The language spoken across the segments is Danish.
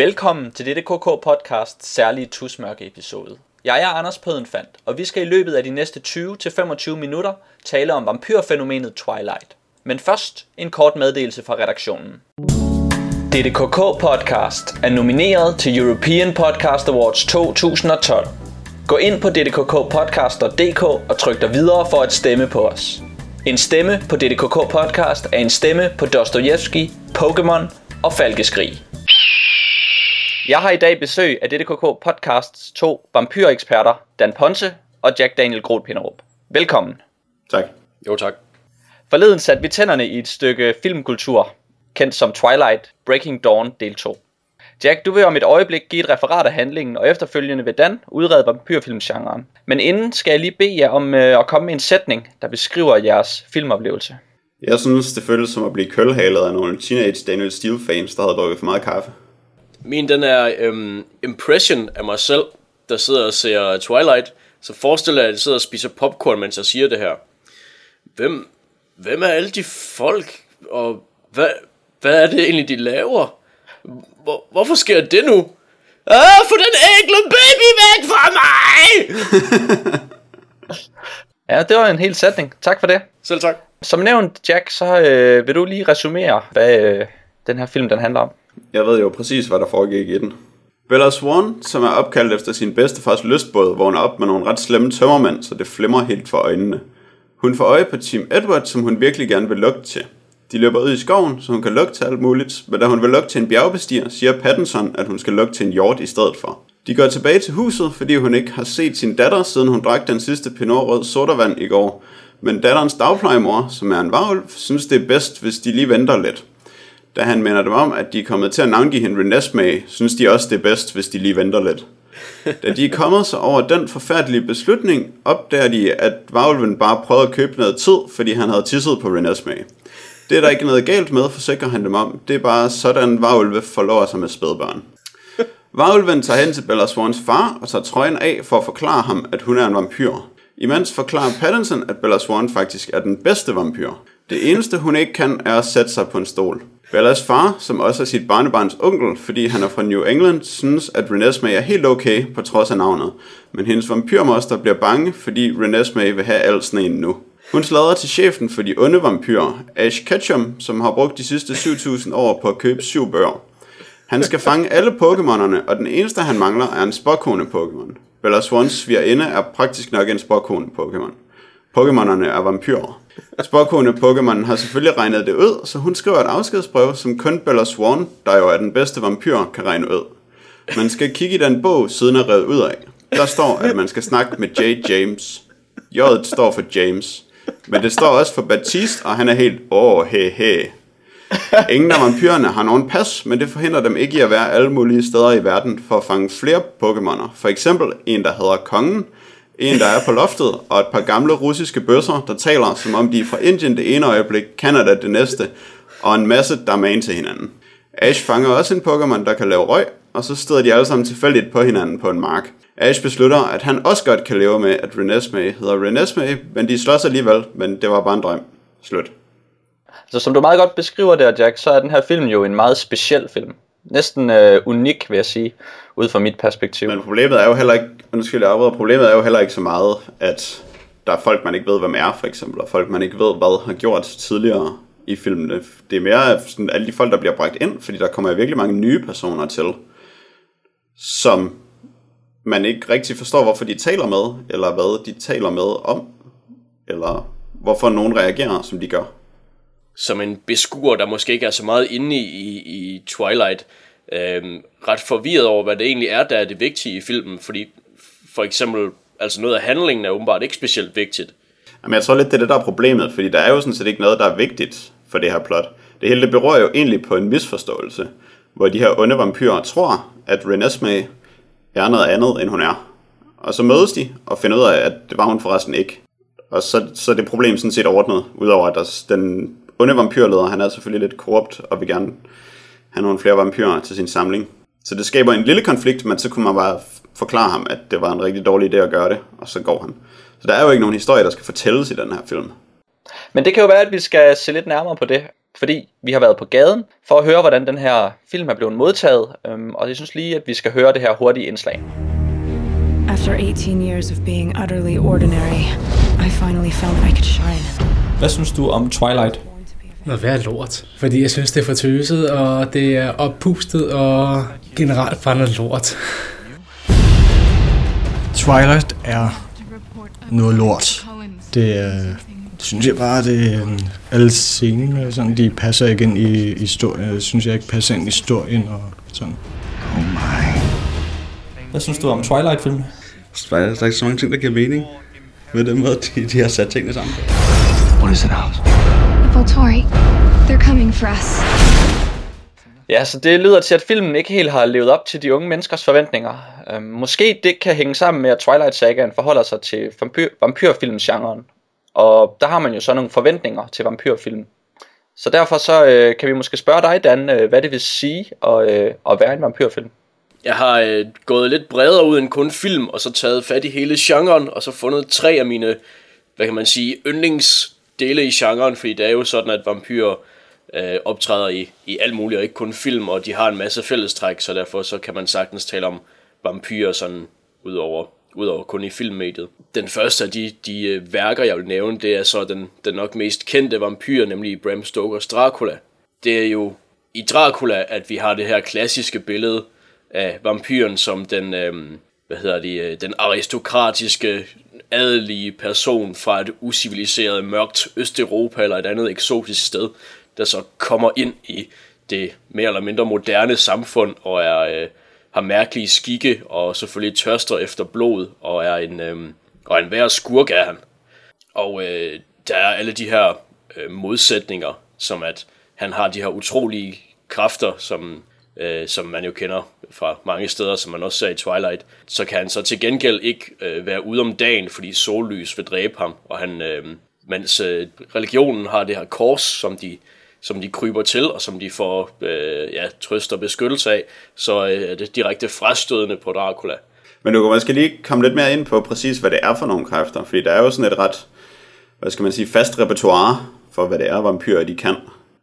Velkommen til dette KK Podcast særlige tusmørke episode. Jeg er Anders Pødenfant, og vi skal i løbet af de næste 20-25 minutter tale om vampyrfænomenet Twilight. Men først en kort meddelelse fra redaktionen. Dette KK Podcast er nomineret til European Podcast Awards 2012. Gå ind på dtkpodcast.dk og tryk dig videre for at stemme på os. En stemme på DDKK Podcast er en stemme på Dostojevski, Pokémon og Falkeskrig. Jeg har i dag besøg af DDKK Podcasts to vampyreksperter, Dan Ponce og Jack Daniel Groth Pinderup. Velkommen. Tak. Jo tak. Forleden satte vi tænderne i et stykke filmkultur, kendt som Twilight Breaking Dawn del 2. Jack, du vil om et øjeblik give et referat af handlingen, og efterfølgende vil Dan udrede vampyrfilmsgenren. Men inden skal jeg lige bede jer om øh, at komme med en sætning, der beskriver jeres filmoplevelse. Jeg synes, det føles som at blive kølhalet af nogle teenage Daniel Steele fans, der havde drukket for meget kaffe. Min den er øhm, impression af mig selv, der sidder og ser Twilight. Så forestiller jeg, at jeg sidder og spiser popcorn, mens jeg siger det her. Hvem, hvem er alle de folk, og hvad, hvad er det egentlig, de laver? Hvor, hvorfor sker det nu? Ah, få den enkle baby væk fra mig! Ja, det var en hel sætning. Tak for det. Selv tak. Som nævnt, Jack, så øh, vil du lige resumere, hvad øh, den her film den handler om. Jeg ved jo præcis, hvad der foregik i den. Bella Swan, som er opkaldt efter sin bedstefars lystbåd, vågner op med nogle ret slemme tømmermænd, så det flimmer helt for øjnene. Hun får øje på Team Edward, som hun virkelig gerne vil lugte til. De løber ud i skoven, så hun kan lugte til alt muligt, men da hun vil lugte til en bjergbestiger, siger Pattinson, at hun skal lugte til en hjort i stedet for. De går tilbage til huset, fordi hun ikke har set sin datter, siden hun drak den sidste Pinot Rød sodavand i går. Men datterens dagplejemor, som er en varulv, synes det er bedst, hvis de lige venter lidt. Da han minder dem om, at de er kommet til at navngive Henry Nesmay, synes de også det er bedst, hvis de lige venter lidt. Da de er kommet sig over den forfærdelige beslutning, opdager de, at Vavlven bare prøvede at købe noget tid, fordi han havde tisset på Renesmee. Det er der ikke noget galt med, forsikrer han dem om. Det er bare sådan, Vavlve forlover sig med spædbørn. Vavlven tager hen til Bella Swans far og tager trøjen af for at forklare ham, at hun er en vampyr. Imens forklarer Pattinson, at Bella Swan faktisk er den bedste vampyr. Det eneste hun ikke kan, er at sætte sig på en stol. Bellas far, som også er sit barnebarns onkel, fordi han er fra New England, synes, at Renesmee er helt okay på trods af navnet. Men hendes vampyrmoster bliver bange, fordi Renesmee vil have al sneen nu. Hun slader til chefen for de onde vampyrer, Ash Ketchum, som har brugt de sidste 7000 år på at købe syv bøger. Han skal fange alle Pokémonerne, og den eneste han mangler er en spåkone Pokémon. Bella Swans svigerinde er praktisk nok en spåkone Pokémon. Pokémonerne er vampyrer. Spåkone Pokémon har selvfølgelig regnet det ud, så hun skriver et afskedsbrev, som kun Bella Swan, der jo er den bedste vampyr, kan regne ud. Man skal kigge i den bog, siden er revet ud af. Der står, at man skal snakke med J. James. J'et står for James. Men det står også for Baptiste, og han er helt, åh, he, he. Ingen af vampyrerne har nogen pas, men det forhindrer dem ikke i at være alle mulige steder i verden for at fange flere Pokémoner. For eksempel en, der hedder Kongen, en, der er på loftet, og et par gamle russiske bøsser, der taler, som om de er fra Indien det ene øjeblik, Canada det næste, og en masse, der er man til hinanden. Ash fanger også en Pokémon, der kan lave røg, og så støder de alle sammen tilfældigt på hinanden på en mark. Ash beslutter, at han også godt kan leve med, at Renesmee hedder Renesmee, men de slås alligevel, men det var bare en drøm. Slut. Så som du meget godt beskriver der, Jack, så er den her film jo en meget speciel film. Næsten øh, unik, vil jeg sige, ud fra mit perspektiv. Men problemet er jo heller ikke, undskyld, jeg afbryder, problemet er jo heller ikke så meget, at der er folk, man ikke ved, hvem er, for eksempel, og folk, man ikke ved, hvad har gjort tidligere i filmene. Det er mere sådan, alle de folk, der bliver bragt ind, fordi der kommer virkelig mange nye personer til, som man ikke rigtig forstår, hvorfor de taler med, eller hvad de taler med om, eller hvorfor nogen reagerer, som de gør. Som en beskuer, der måske ikke er så meget inde i, i, i Twilight, øhm, ret forvirret over, hvad det egentlig er, der er det vigtige i filmen, fordi for eksempel, altså noget af handlingen er åbenbart ikke specielt vigtigt. Jamen, jeg tror lidt, det er det, der er problemet, fordi der er jo sådan set ikke noget, der er vigtigt for det her plot. Det hele det beror jo egentlig på en misforståelse, hvor de her onde vampyrer tror, at Renesmee er noget andet, end hun er. Og så mødes de og finder ud af, at det var hun forresten ikke. Og så, så er det problem sådan set ordnet, udover at der, den onde vampyrleder, han er selvfølgelig lidt korrupt og vil gerne have nogle flere vampyrer til sin samling. Så det skaber en lille konflikt, men så kunne man bare forklare ham, at det var en rigtig dårlig idé at gøre det, og så går han. Så der er jo ikke nogen historie, der skal fortælles i den her film. Men det kan jo være, at vi skal se lidt nærmere på det. fordi vi har været på gaden for at høre, hvordan den her film er blevet modtaget, øhm, og jeg synes lige, at vi skal høre det her hurtige indslag. After 18 years of being utterly ordinary, I finally found I could shine. Hvad synes du om Twilight? Noget værd lort. Fordi jeg synes, det er for tøset, og det er oppustet, og generelt bare noget lort. Twilight er noget lort. Det er, synes jeg bare, det er alle scener, sådan, de passer ikke ind i historien. Synes jeg ikke passer ind i historien og sådan. Hvad synes du om Twilight-filmen? Twilight, der er ikke så mange ting, der giver mening. Med den måde, de, de har sat tingene sammen. What is it, Alice? Volturi. They're coming for us. Ja, så det lyder til, at filmen ikke helt har levet op til de unge menneskers forventninger. Øhm, måske det kan hænge sammen med, at Twilight Sagaen forholder sig til vampyr, vampyrfilmsgenren. Og der har man jo så nogle forventninger til vampyrfilm. Så derfor så øh, kan vi måske spørge dig, Dan, øh, hvad det vil sige at, øh, at være en vampyrfilm. Jeg har øh, gået lidt bredere ud end kun film, og så taget fat i hele genren, og så fundet tre af mine, hvad kan man sige, dele i genren, fordi det er jo sådan, at vampyrer øh, optræder i, i alt muligt, og ikke kun film, og de har en masse fællestræk, så derfor så kan man sagtens tale om vampyrer sådan udover, udover kun i filmmediet. Den første af de, de øh, værker, jeg vil nævne, det er så den, den nok mest kendte vampyr, nemlig Bram Stokers Dracula. Det er jo i Dracula, at vi har det her klassiske billede af vampyren som den, øh, hvad hedder det, øh, den aristokratiske adelige person fra et usiviliseret mørkt Østeuropa eller et andet eksotisk sted, der så kommer ind i det mere eller mindre moderne samfund og er, øh, har mærkelige skikke og selvfølgelig tørster efter blod og er en, øh, og en værre skurk er han. Og øh, der er alle de her øh, modsætninger, som at han har de her utrolige kræfter, som, øh, som man jo kender fra mange steder, som man også ser i Twilight, så kan han så til gengæld ikke øh, være ude om dagen, fordi sollys vil dræbe ham, og han, øh, mens øh, religionen har det her kors, som de som de kryber til, og som de får øh, ja, trøst og beskyttelse af, så øh, er det direkte frastødende på Dracula. Men du kan måske lige komme lidt mere ind på præcis, hvad det er for nogle kræfter, fordi der er jo sådan et ret, hvad skal man sige, fast repertoire for, hvad det er, vampyrer de kan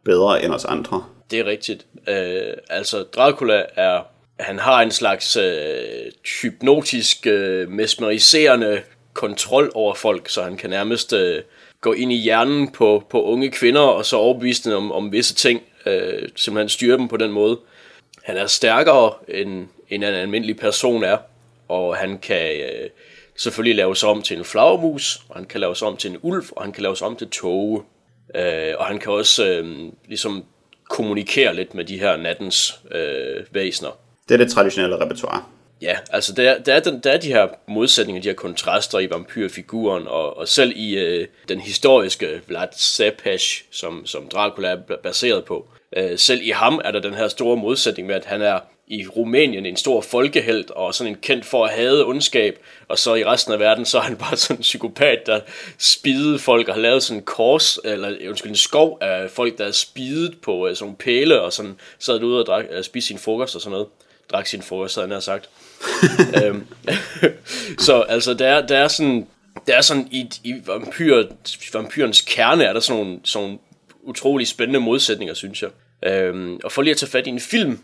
bedre end os andre. Det er rigtigt. Øh, altså, Dracula er, han har en slags øh, hypnotisk, øh, mesmeriserende kontrol over folk, så han kan nærmest øh, gå ind i hjernen på, på unge kvinder, og så overbevise dem om, om visse ting, øh, simpelthen styre dem på den måde. Han er stærkere, end, end en almindelig person er, og han kan øh, selvfølgelig laves om til en flagermus, og han kan laves om til en ulv, og han kan laves om til toge. Øh, og han kan også øh, ligesom kommunikere lidt med de her nattens øh, væsener. Det er det traditionelle repertoire. Ja, altså der, der, er den, der er de her modsætninger, de her kontraster i vampyrfiguren, og, og selv i øh, den historiske Vlad Zepes, som, som Dracula er baseret på, øh, selv i ham er der den her store modsætning med, at han er i Rumænien en stor folkehelt, og sådan en kendt for at hade ondskab, og så i resten af verden, så er han bare sådan en psykopat, der spidede folk, og har lavet sådan en kors, eller undskyld, en skov af folk, der er spidet på øh, sådan nogle pæle, og sådan sad ude og drak, øh, spiste sin frokost og sådan noget. Drak sin frokost, havde han sagt. øhm, så altså, der er, der er sådan, der er sådan i, i vampyr, vampyrens kerne, er der sådan nogle, sådan nogle utrolig spændende modsætninger, synes jeg. Øhm, og for lige at tage fat i en film,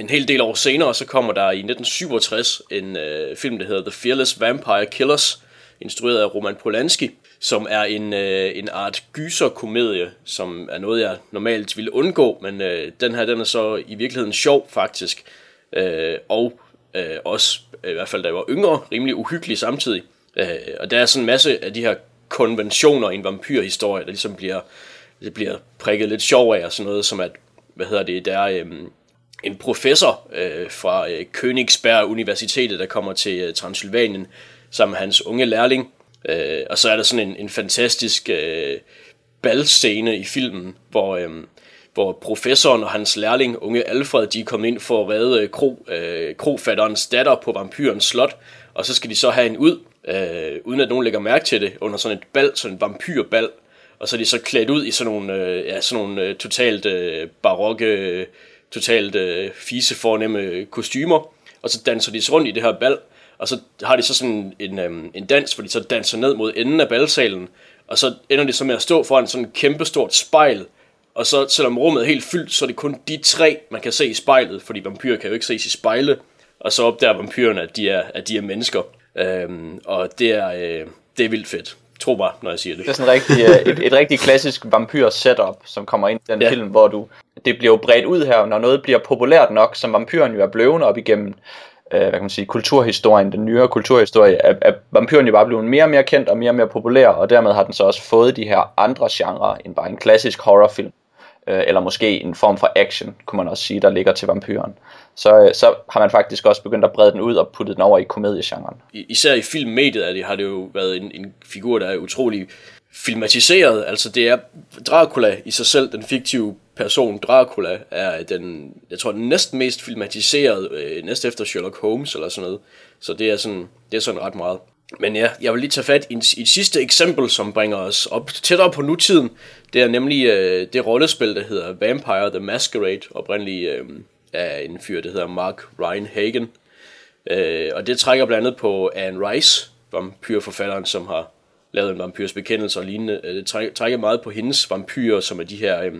en hel del år senere, så kommer der i 1967 en øh, film, der hedder The Fearless Vampire Killers, instrueret af Roman Polanski, som er en, øh, en art gyserkomedie, som er noget, jeg normalt ville undgå, men øh, den her, den er så i virkeligheden sjov faktisk, øh, og øh, også, øh, i hvert fald da jeg var yngre, rimelig uhyggelig samtidig. Øh, og der er sådan en masse af de her konventioner i en vampyrhistorie, der ligesom bliver, det bliver prikket lidt sjov af, og sådan noget som at, hvad hedder det, der er øh, en professor øh, fra øh, Königsberg Universitetet, der kommer til øh, Transylvanien, sammen med hans unge lærling. Øh, og så er der sådan en, en fantastisk øh, balscene i filmen, hvor, øh, hvor professoren og hans lærling, unge Alfred, de er kommet ind for at redde øh, kro, øh, krofatterens datter på vampyrens slot, og så skal de så have en ud, øh, uden at nogen lægger mærke til det, under sådan et bal, sådan en vampyrbal, og så er de så klædt ud i sådan nogle, øh, ja, sådan nogle øh, totalt øh, barokke, totalt øh, fisefornemme kostymer, og så danser de så rundt i det her bal, og så har de så sådan en, øh, en dans, hvor de så danser ned mod enden af balsalen, og så ender de så med at stå foran sådan et kæmpestort spejl, og så selvom rummet er helt fyldt, så er det kun de tre, man kan se i spejlet, fordi vampyrer kan jo ikke ses i spejle. Og så opdager vampyrerne, at de er, at de er mennesker. Øhm, og det er, øh, det er vildt fedt. Tro mig, når jeg siger det. Det er sådan rigtig, øh, et, et rigtig klassisk vampyr setup, som kommer ind i den ja. film, hvor du, det bliver jo bredt ud her, når noget bliver populært nok, som vampyren jo er blevet op igennem øh, hvad kan man sige, kulturhistorien, den nyere kulturhistorie, er, er vampyren jo bare blevet mere og mere kendt og mere og mere populær, og dermed har den så også fået de her andre genrer end bare en klassisk horrorfilm, øh, eller måske en form for action, kunne man også sige, der ligger til vampyren. Så, øh, så har man faktisk også begyndt at brede den ud og putte den over i komediegenren. Især i filmmediet er det, har det jo været en, en figur, der er utrolig filmatiseret. Altså det er Dracula i sig selv, den fiktive person Dracula, er den, jeg tror, den næsten mest filmatiseret, øh, næst efter Sherlock Holmes eller sådan noget. Så det er sådan, det er sådan ret meget. Men ja, jeg vil lige tage fat i, et sidste eksempel, som bringer os op tættere på nutiden. Det er nemlig øh, det rollespil, der hedder Vampire the Masquerade, oprindeligt øh, af en fyr, der hedder Mark Ryan Hagen. Øh, og det trækker blandt andet på Anne Rice, vampyrforfatteren, som har lavet en vampyrs bekendelse og lignende. Øh, det trækker meget på hendes vampyrer, som er de her, øh,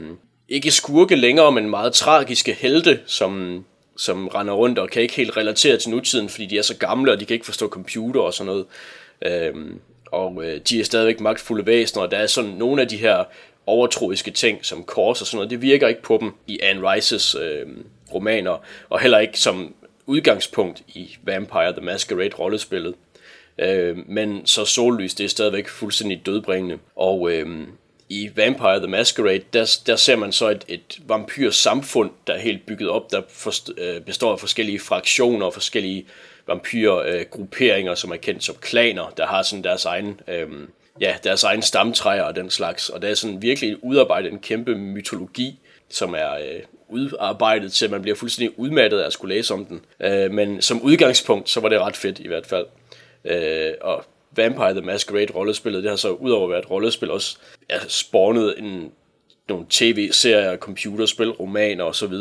ikke skurke længere, men meget tragiske helte, som, som render rundt og kan ikke helt relatere til nutiden, fordi de er så gamle, og de kan ikke forstå computer og sådan noget. Øhm, og øh, de er stadigvæk magtfulde væsener, og der er sådan nogle af de her overtroiske ting, som kors og sådan noget, det virker ikke på dem i Anne Rices øh, romaner, og heller ikke som udgangspunkt i Vampire the Masquerade rollespillet. Øh, men så sollys, det er stadigvæk fuldstændig dødbringende. Og øh, i Vampire the Masquerade, der, der ser man så et, et vampyrsamfund, der er helt bygget op, der forst, øh, består af forskellige fraktioner og forskellige vampyrgrupperinger, øh, som er kendt som klaner, der har sådan deres egen... Øh, ja, deres egen stamtræer og den slags. Og der er sådan virkelig udarbejdet en kæmpe mytologi, som er øh, udarbejdet til, at man bliver fuldstændig udmattet af at skulle læse om den. Øh, men som udgangspunkt, så var det ret fedt i hvert fald. Øh, og Vampire the Masquerade rollespillet, det har så udover at være et rollespil også er spawnet en, nogle tv-serier, computerspil, romaner osv.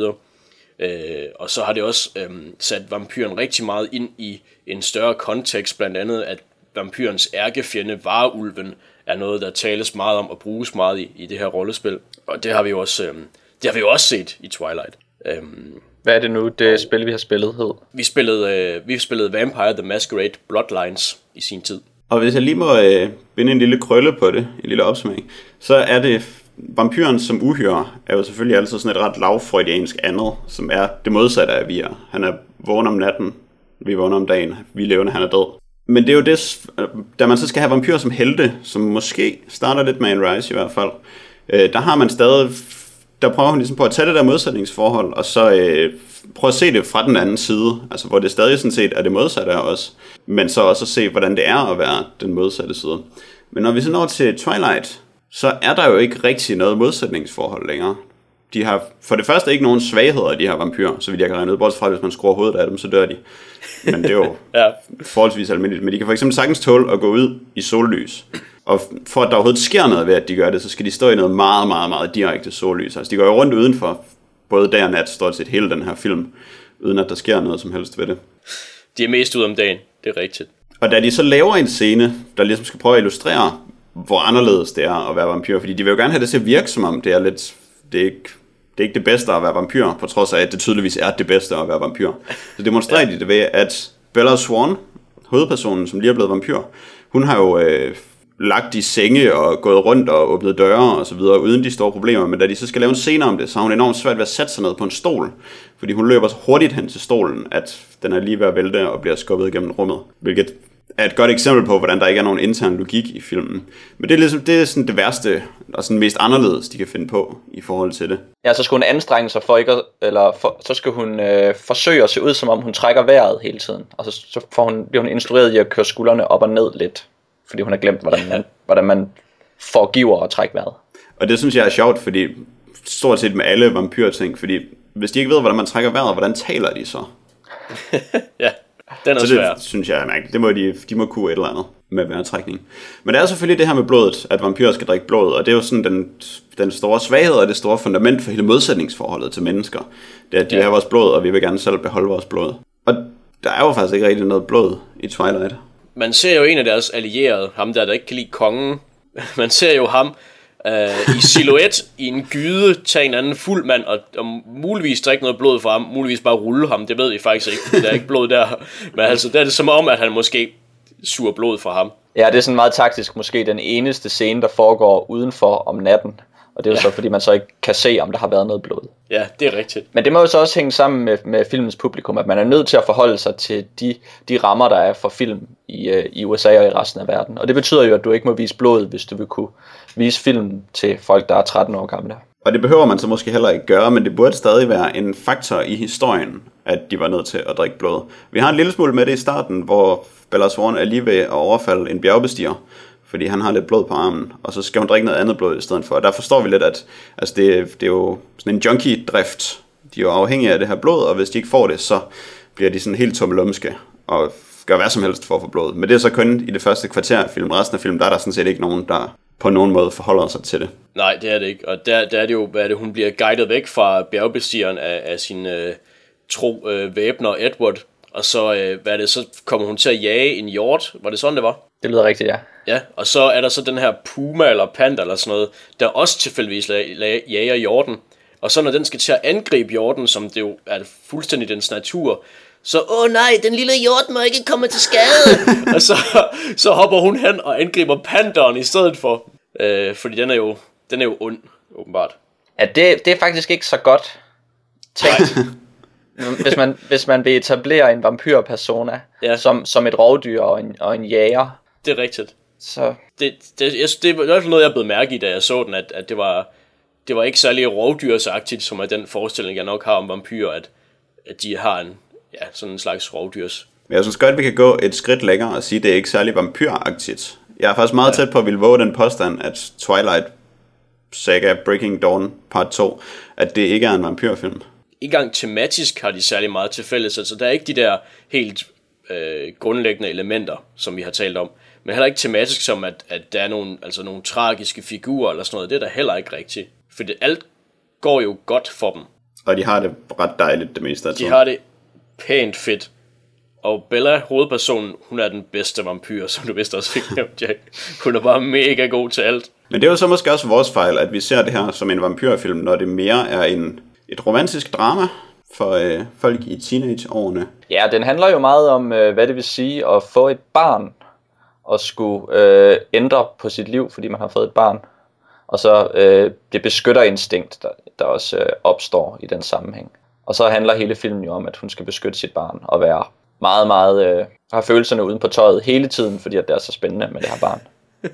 Øh, og så har det også øh, sat vampyren rigtig meget ind i en større kontekst, blandt andet at vampyrens ærkefjende, Varulven, er noget, der tales meget om og bruges meget i, i det her rollespil. Og det har vi jo også, øh, det har vi jo også set i Twilight. Øhm, Hvad er det nu, det spil, vi har spillet hed? Vi spillede, øh, vi spillede Vampire the Masquerade Bloodlines i sin tid. Og hvis jeg lige må øh, binde en lille krølle på det, en lille opsummering, så er det vampyren som uhyre er jo selvfølgelig altid sådan et ret lavfreudiansk andet, som er det modsatte af vi er. Han er vågen om natten, vi er vågen om dagen, vi er levende, han er død. Men det er jo det, øh, da man så skal have vampyrer som helte, som måske starter lidt med en Rise i hvert fald, øh, der har man stadig, der prøver hun ligesom på at tage det der modsætningsforhold, og så øh, prøve at se det fra den anden side, altså hvor det stadig sådan set er det modsatte os, men så også at se, hvordan det er at være den modsatte side. Men når vi så når til Twilight, så er der jo ikke rigtig noget modsætningsforhold længere. De har for det første ikke nogen svagheder, de her vampyrer, så vidt jeg kan regne ud, bortset fra, at hvis man skruer hovedet af dem, så dør de. Men det er jo ja. forholdsvis almindeligt. Men de kan for eksempel sagtens tåle at gå ud i sollys. Og for at der overhovedet sker noget ved, at de gør det, så skal de stå i noget meget, meget, meget direkte sollys. Altså de går jo rundt udenfor, både dag og nat, stort set hele den her film, uden at der sker noget som helst ved det. De er mest ud om dagen, det er rigtigt. Og da de så laver en scene, der ligesom skal prøve at illustrere, hvor anderledes det er at være vampyr, fordi de vil jo gerne have det til at virke som om, det er lidt, det er ikke, det er ikke det bedste at være vampyr, på trods af, at det tydeligvis er det bedste at være vampyr. Så demonstrerer ja. de det ved, at Bella Swan, hovedpersonen, som lige er blevet vampyr, hun har jo øh, lagt i senge og gået rundt og åbnet døre og så videre, uden de store problemer, men da de så skal lave en scene om det, så har hun enormt svært ved at sætte sig ned på en stol, fordi hun løber så hurtigt hen til stolen, at den er lige ved at vælte og bliver skubbet igennem rummet, hvilket er et godt eksempel på, hvordan der ikke er nogen intern logik i filmen. Men det er ligesom det, er sådan det værste og sådan mest anderledes, de kan finde på i forhold til det. Ja, så skal hun anstrenge sig for ikke at, eller for, så skal hun øh, forsøge at se ud, som om hun trækker vejret hele tiden. Og så, så får hun, bliver hun instrueret i at køre skuldrene op og ned lidt, fordi hun har glemt, hvordan man, hvordan man forgiver at trække vejret. Og det synes jeg er sjovt, fordi stort set med alle vampyrting, fordi hvis de ikke ved, hvordan man trækker vejret, hvordan taler de så? ja. Den er så svær. det synes jeg er mærkeligt. Det må de, de må kunne et eller andet med vejrtrækning. Men det er selvfølgelig det her med blodet, at vampyrer skal drikke blod, og det er jo sådan den, den store svaghed og det store fundament for hele modsætningsforholdet til mennesker. Det er, at de ja. har vores blod, og vi vil gerne selv beholde vores blod. Og der er jo faktisk ikke rigtig noget blod i Twilight. Man ser jo en af deres allierede, ham der, der ikke kan lide kongen. Man ser jo ham øh, i silhuet i en gyde, tage en anden fuld mand og, og muligvis drikke noget blod fra ham, muligvis bare rulle ham, det ved vi faktisk ikke, der er ikke blod der. Men altså, der er det som om, at han måske suger blod fra ham. Ja, det er sådan meget taktisk måske den eneste scene, der foregår udenfor om natten. Og det er jo ja. så, fordi man så ikke kan se, om der har været noget blod. Ja, det er rigtigt. Men det må jo så også hænge sammen med, med filmens publikum, at man er nødt til at forholde sig til de, de rammer, der er for film i, uh, i USA og i resten af verden. Og det betyder jo, at du ikke må vise blod, hvis du vil kunne vise film til folk, der er 13 år gamle. Og det behøver man så måske heller ikke gøre, men det burde stadig være en faktor i historien, at de var nødt til at drikke blod. Vi har en lille smule med det i starten, hvor Bella Swan er lige ved at overfalde en bjergbestiger, fordi han har lidt blod på armen, og så skal hun drikke noget andet blod i stedet for. Og der forstår vi lidt, at altså det, det er jo sådan en junkie-drift. De er jo afhængige af det her blod, og hvis de ikke får det, så bliver de sådan helt tummelumske og gør hvad som helst for at få blod. Men det er så kun i det første kvarter af filmen. Resten af filmen, der er der sådan set ikke nogen, der på nogen måde forholder sig til det. Nej, det er det ikke. Og der, der er det jo, hvad er det, hun bliver guidet væk fra bjergbestigeren af, af sin øh, tro øh, væbner Edward, og så, øh, hvad er det, så kommer hun til at jage en hjort. Var det sådan, det var? Det lyder rigtigt, ja. Ja, og så er der så den her puma eller panda eller sådan noget, der også tilfældigvis jager hjorten. Og så når den skal til at angribe hjorten, som det jo er fuldstændig dens natur, så, åh nej, den lille hjort må ikke komme til skade. og så, så hopper hun hen og angriber pandaen i stedet for. Øh, fordi den er jo, den er jo ond, åbenbart. Ja, det, det er faktisk ikke så godt tænkt. hvis, man, hvis man vil etablere en vampyrpersona ja. som, som et rovdyr og en, og en jæger. Det er rigtigt. Så. Det, det, jeg, det var i hvert fald noget, jeg blev mærke i, da jeg så den, at, at det var, det var ikke særlig rovdyrsagtigt, som er den forestilling, jeg nok har om vampyrer, at, at de har en, ja, sådan en slags rovdyrs. Men jeg synes godt, vi kan gå et skridt længere og sige, at det er ikke særlig vampyragtigt. Jeg er faktisk meget ja. tæt på at ville våge den påstand, at Twilight Saga Breaking Dawn part 2, at det ikke er en vampyrfilm. Ikke engang tematisk har de særlig meget til fælles, altså der er ikke de der helt øh, grundlæggende elementer, som vi har talt om, men heller ikke tematisk som, at, at der er nogle, altså nogle tragiske figurer eller sådan noget, det er der heller ikke rigtigt. For det, alt går jo godt for dem. Og de har det ret dejligt det meste af tiden. De har det pænt fedt. Og Bella, hovedpersonen, hun er den bedste vampyr, som du vist også fik nævnt, Jack. Hun er bare mega god til alt. Men det er jo så måske også vores fejl, at vi ser det her som en vampyrfilm, når det mere er en, et romantisk drama for øh, folk i teenageårene. Ja, den handler jo meget om, øh, hvad det vil sige at få et barn og skulle øh, ændre på sit liv, fordi man har fået et barn. Og så øh, det beskytterinstinkt, der, der også øh, opstår i den sammenhæng. Og så handler hele filmen jo om, at hun skal beskytte sit barn og være meget, meget, øh, har følelserne uden på tøjet hele tiden, fordi at det er så spændende med det her barn.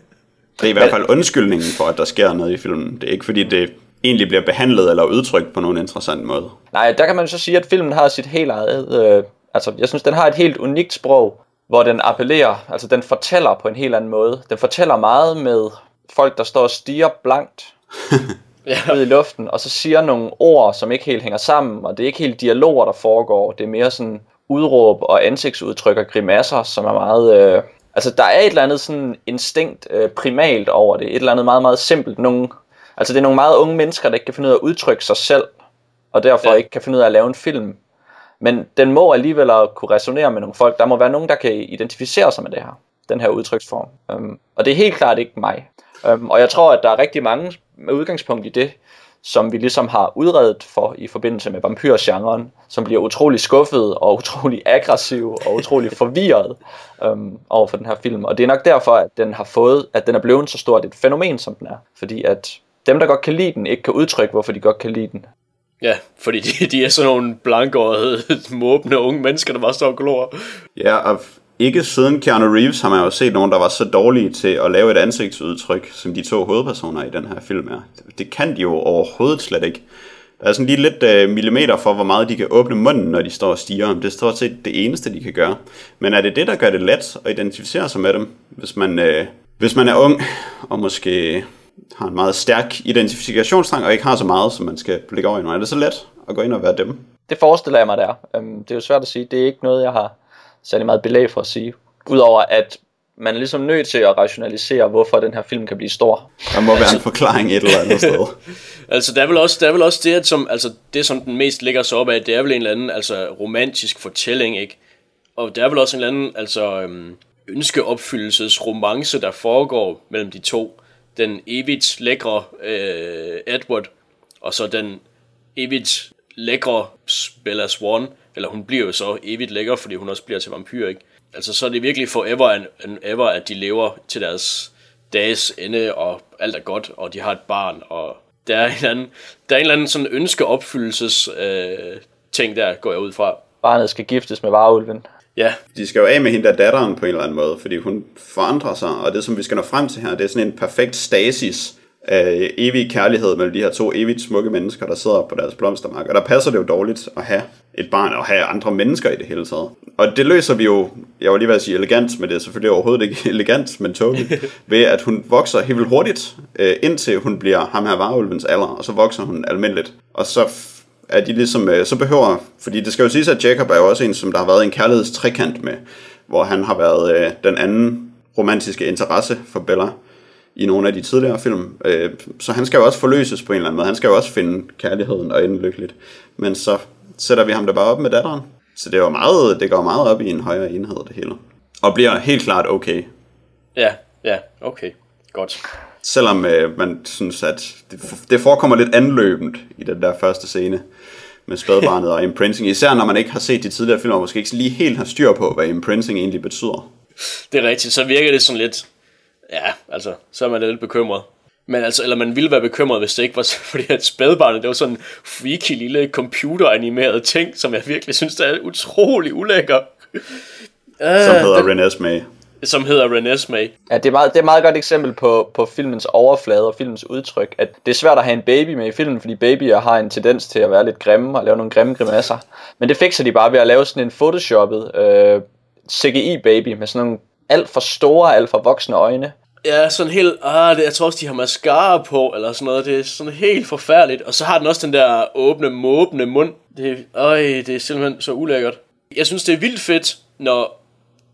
Det er i hvert fald undskyldningen for, at der sker noget i filmen. Det er ikke fordi, det egentlig bliver behandlet eller udtrykt på nogen interessant måde. Nej, der kan man så sige, at filmen har sit helt eget... Øh, altså, jeg synes, den har et helt unikt sprog, hvor den appellerer, altså den fortæller på en helt anden måde. Den fortæller meget med folk, der står og stiger blankt ja. ud i luften, og så siger nogle ord, som ikke helt hænger sammen, og det er ikke helt dialoger, der foregår. Det er mere sådan udråb og ansigtsudtryk og grimasser, som er meget... Øh, altså, der er et eller andet sådan instinkt øh, primalt over det. Et eller andet meget, meget simpelt. Nogle, altså, det er nogle meget unge mennesker, der ikke kan finde ud af at udtrykke sig selv, og derfor ja. ikke kan finde ud af at lave en film. Men den må alligevel kunne resonere med nogle folk. Der må være nogen, der kan identificere sig med det her. Den her udtryksform. Um, og det er helt klart ikke mig. Um, og jeg tror, at der er rigtig mange med udgangspunkt i det, som vi ligesom har udredet for i forbindelse med vampyrgenren, som bliver utrolig skuffet og utrolig aggressiv og utrolig forvirret um, over for den her film. Og det er nok derfor, at den har fået, at den er blevet så stort et fænomen, som den er. Fordi at dem, der godt kan lide den, ikke kan udtrykke, hvorfor de godt kan lide den. Ja, fordi de, de er sådan nogle blankårede, måbne unge mennesker, der bare står og glor. Ja, og ikke siden Keanu Reeves har man jo set nogen, der var så dårlige til at lave et ansigtsudtryk, som de to hovedpersoner i den her film er. Det kan de jo overhovedet slet ikke. Der er sådan lige lidt uh, millimeter for, hvor meget de kan åbne munden, når de står og stiger. Det er stort set det eneste, de kan gøre. Men er det det, der gør det let at identificere sig med dem, hvis man, uh, hvis man er ung og måske har en meget stærk identifikationstrang, og ikke har så meget, som man skal lægge over i noget. Er det så let at gå ind og være dem? Det forestiller jeg mig der. Øhm, det er jo svært at sige. Det er ikke noget, jeg har særlig meget belæg for at sige. Udover at man er ligesom nødt til at rationalisere, hvorfor den her film kan blive stor. Der må være en forklaring et eller andet sted. altså, der er vel også, der er vel også det, at som, altså, det, som den mest ligger sig op af, det er vel en eller anden altså, romantisk fortælling, ikke? Og der er vel også en eller anden altså, øhm, ønskeopfyldelsesromance, der foregår mellem de to den evigt lækre øh, Edward, og så den evigt lækre Bella Swan, eller hun bliver jo så evigt lækker, fordi hun også bliver til vampyr, ikke? Altså, så er det virkelig forever and, and ever, at de lever til deres dages ende, og alt er godt, og de har et barn, og der er en eller anden, der er en eller anden sådan ønskeopfyldelses øh, ting der, går jeg ud fra. Barnet skal giftes med varulven. Ja. De skal jo af med hende der datteren på en eller anden måde, fordi hun forandrer sig, og det som vi skal nå frem til her, det er sådan en perfekt stasis af evig kærlighed mellem de her to evigt smukke mennesker, der sidder på deres blomstermark. Og der passer det jo dårligt at have et barn og have andre mennesker i det hele taget. Og det løser vi jo, jeg var lige ved at sige elegant, men det er selvfølgelig overhovedet ikke elegant, men tåbeligt, ved at hun vokser helt vildt hurtigt, øh, indtil hun bliver ham her varulvens alder, og så vokser hun almindeligt. Og så er de ligesom, øh, så behøver, fordi det skal jo siges, at Jacob er jo også en, som der har været en kærlighedstrekant med, hvor han har været øh, den anden romantiske interesse for Bella i nogle af de tidligere film. Øh, så han skal jo også forløses på en eller anden måde. Han skal jo også finde kærligheden og ende lykkeligt. Men så sætter vi ham da bare op med datteren. Så det, var meget, det går meget op i en højere enhed, det hele. Og bliver helt klart okay. Ja, ja, okay. Godt. Selvom øh, man synes, at det, det forekommer lidt anløbent i den der første scene med spædbarnet og imprinting. Især når man ikke har set de tidligere film, og måske ikke lige helt har styr på, hvad imprinting egentlig betyder. Det er rigtigt, så virker det sådan lidt, ja, altså, så er man lidt bekymret. Men altså, eller man ville være bekymret, hvis det ikke var fordi at spædbarnet, det var sådan en freaky lille computeranimeret ting, som jeg virkelig synes, der er utrolig ulækker. Som hedder den, Renes May. Som hedder Renes May. Ja, det er, meget, det er et meget godt eksempel på, på filmens overflade og filmens udtryk, at det er svært at have en baby med i filmen, fordi babyer har en tendens til at være lidt grimme og lave nogle grimme grimasser. Men det fikser de bare ved at lave sådan en photoshoppet øh, CGI-baby med sådan nogle alt for store, alt for voksne øjne. Ja, sådan helt, ah, det, jeg tror også, de har mascara på, eller sådan noget, det er sådan helt forfærdeligt. Og så har den også den der åbne, måbende mund. Det, øj, det er simpelthen så ulækkert. Jeg synes, det er vildt fedt, når,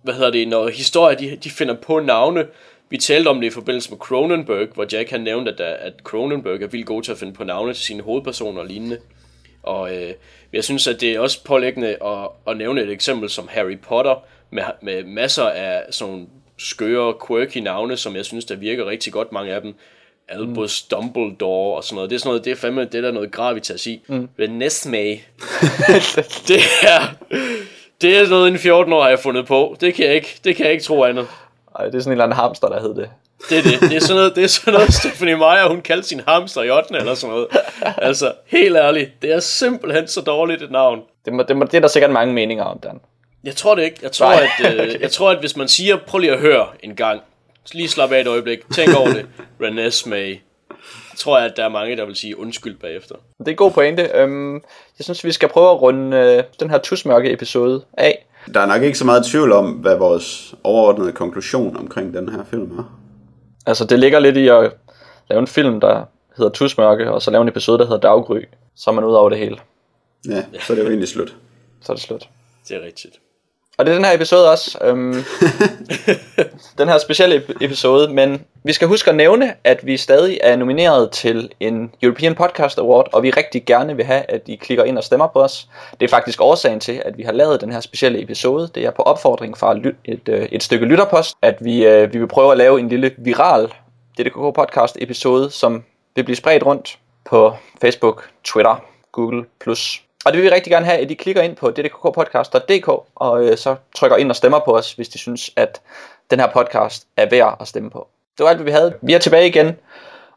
hvad hedder det, når historier, de, de finder på navne. Vi talte om det i forbindelse med Cronenberg, hvor Jack han nævnte, at, at Cronenberg er vildt god til at finde på navne til sine hovedpersoner og lignende. Og øh, jeg synes, at det er også pålæggende at, at nævne et eksempel som Harry Potter, med, med masser af sådan skøre, quirky navne, som jeg synes, der virker rigtig godt, mange af dem. Albus mm. Dumbledore og sådan noget. Det er sådan noget, det er fandme, det er der noget gravitas i. Mm. Renesmee. det er, det er noget, en 14 år har jeg fundet på. Det kan jeg ikke, det kan jeg ikke tro andet. Ej, det er sådan en eller anden hamster, der hed det. Det er det. Det er sådan noget, det er sådan noget Stephanie Meyer, hun kaldte sin hamster i 8. eller sådan noget. Altså, helt ærligt, det er simpelthen så dårligt et navn. Det, må, det, må, det er der sikkert mange meninger om, Dan. Jeg tror det ikke. Jeg tror, at, øh, okay. jeg tror, at hvis man siger, prøv lige at høre en gang, lige slap af et øjeblik, tænk over det, Renesmee, tror jeg, at der er mange, der vil sige undskyld bagefter. Det er en god pointe. Øhm, jeg synes, vi skal prøve at runde øh, den her tusmørke episode af. Der er nok ikke så meget tvivl om, hvad vores overordnede konklusion omkring den her film er. Altså, det ligger lidt i at lave en film, der hedder Tusmørke, og så lave en episode, der hedder Daggry. Så er man ud over det hele. Ja, så er det jo egentlig slut. Så er det slut. Det er rigtigt. Og det er den her episode også. Øhm, den her specielle episode. Men vi skal huske at nævne, at vi stadig er nomineret til en European Podcast Award, og vi rigtig gerne vil have, at I klikker ind og stemmer på os. Det er faktisk årsagen til, at vi har lavet den her specielle episode. Det er på opfordring fra et, øh, et stykke lytterpost, at vi, øh, vi vil prøve at lave en lille viral DDKK Podcast episode, som vil blive spredt rundt på Facebook, Twitter, Google+, og det vil vi rigtig gerne have, at I klikker ind på ddkkpodcast.dk og øh, så trykker ind og stemmer på os, hvis de synes, at den her podcast er værd at stemme på. Det var alt, hvad vi havde. Vi er tilbage igen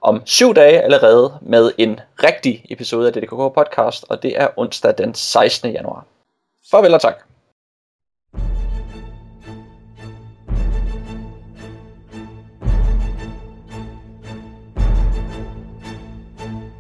om syv dage allerede med en rigtig episode af DDKK Podcast, og det er onsdag den 16. januar. Farvel og tak.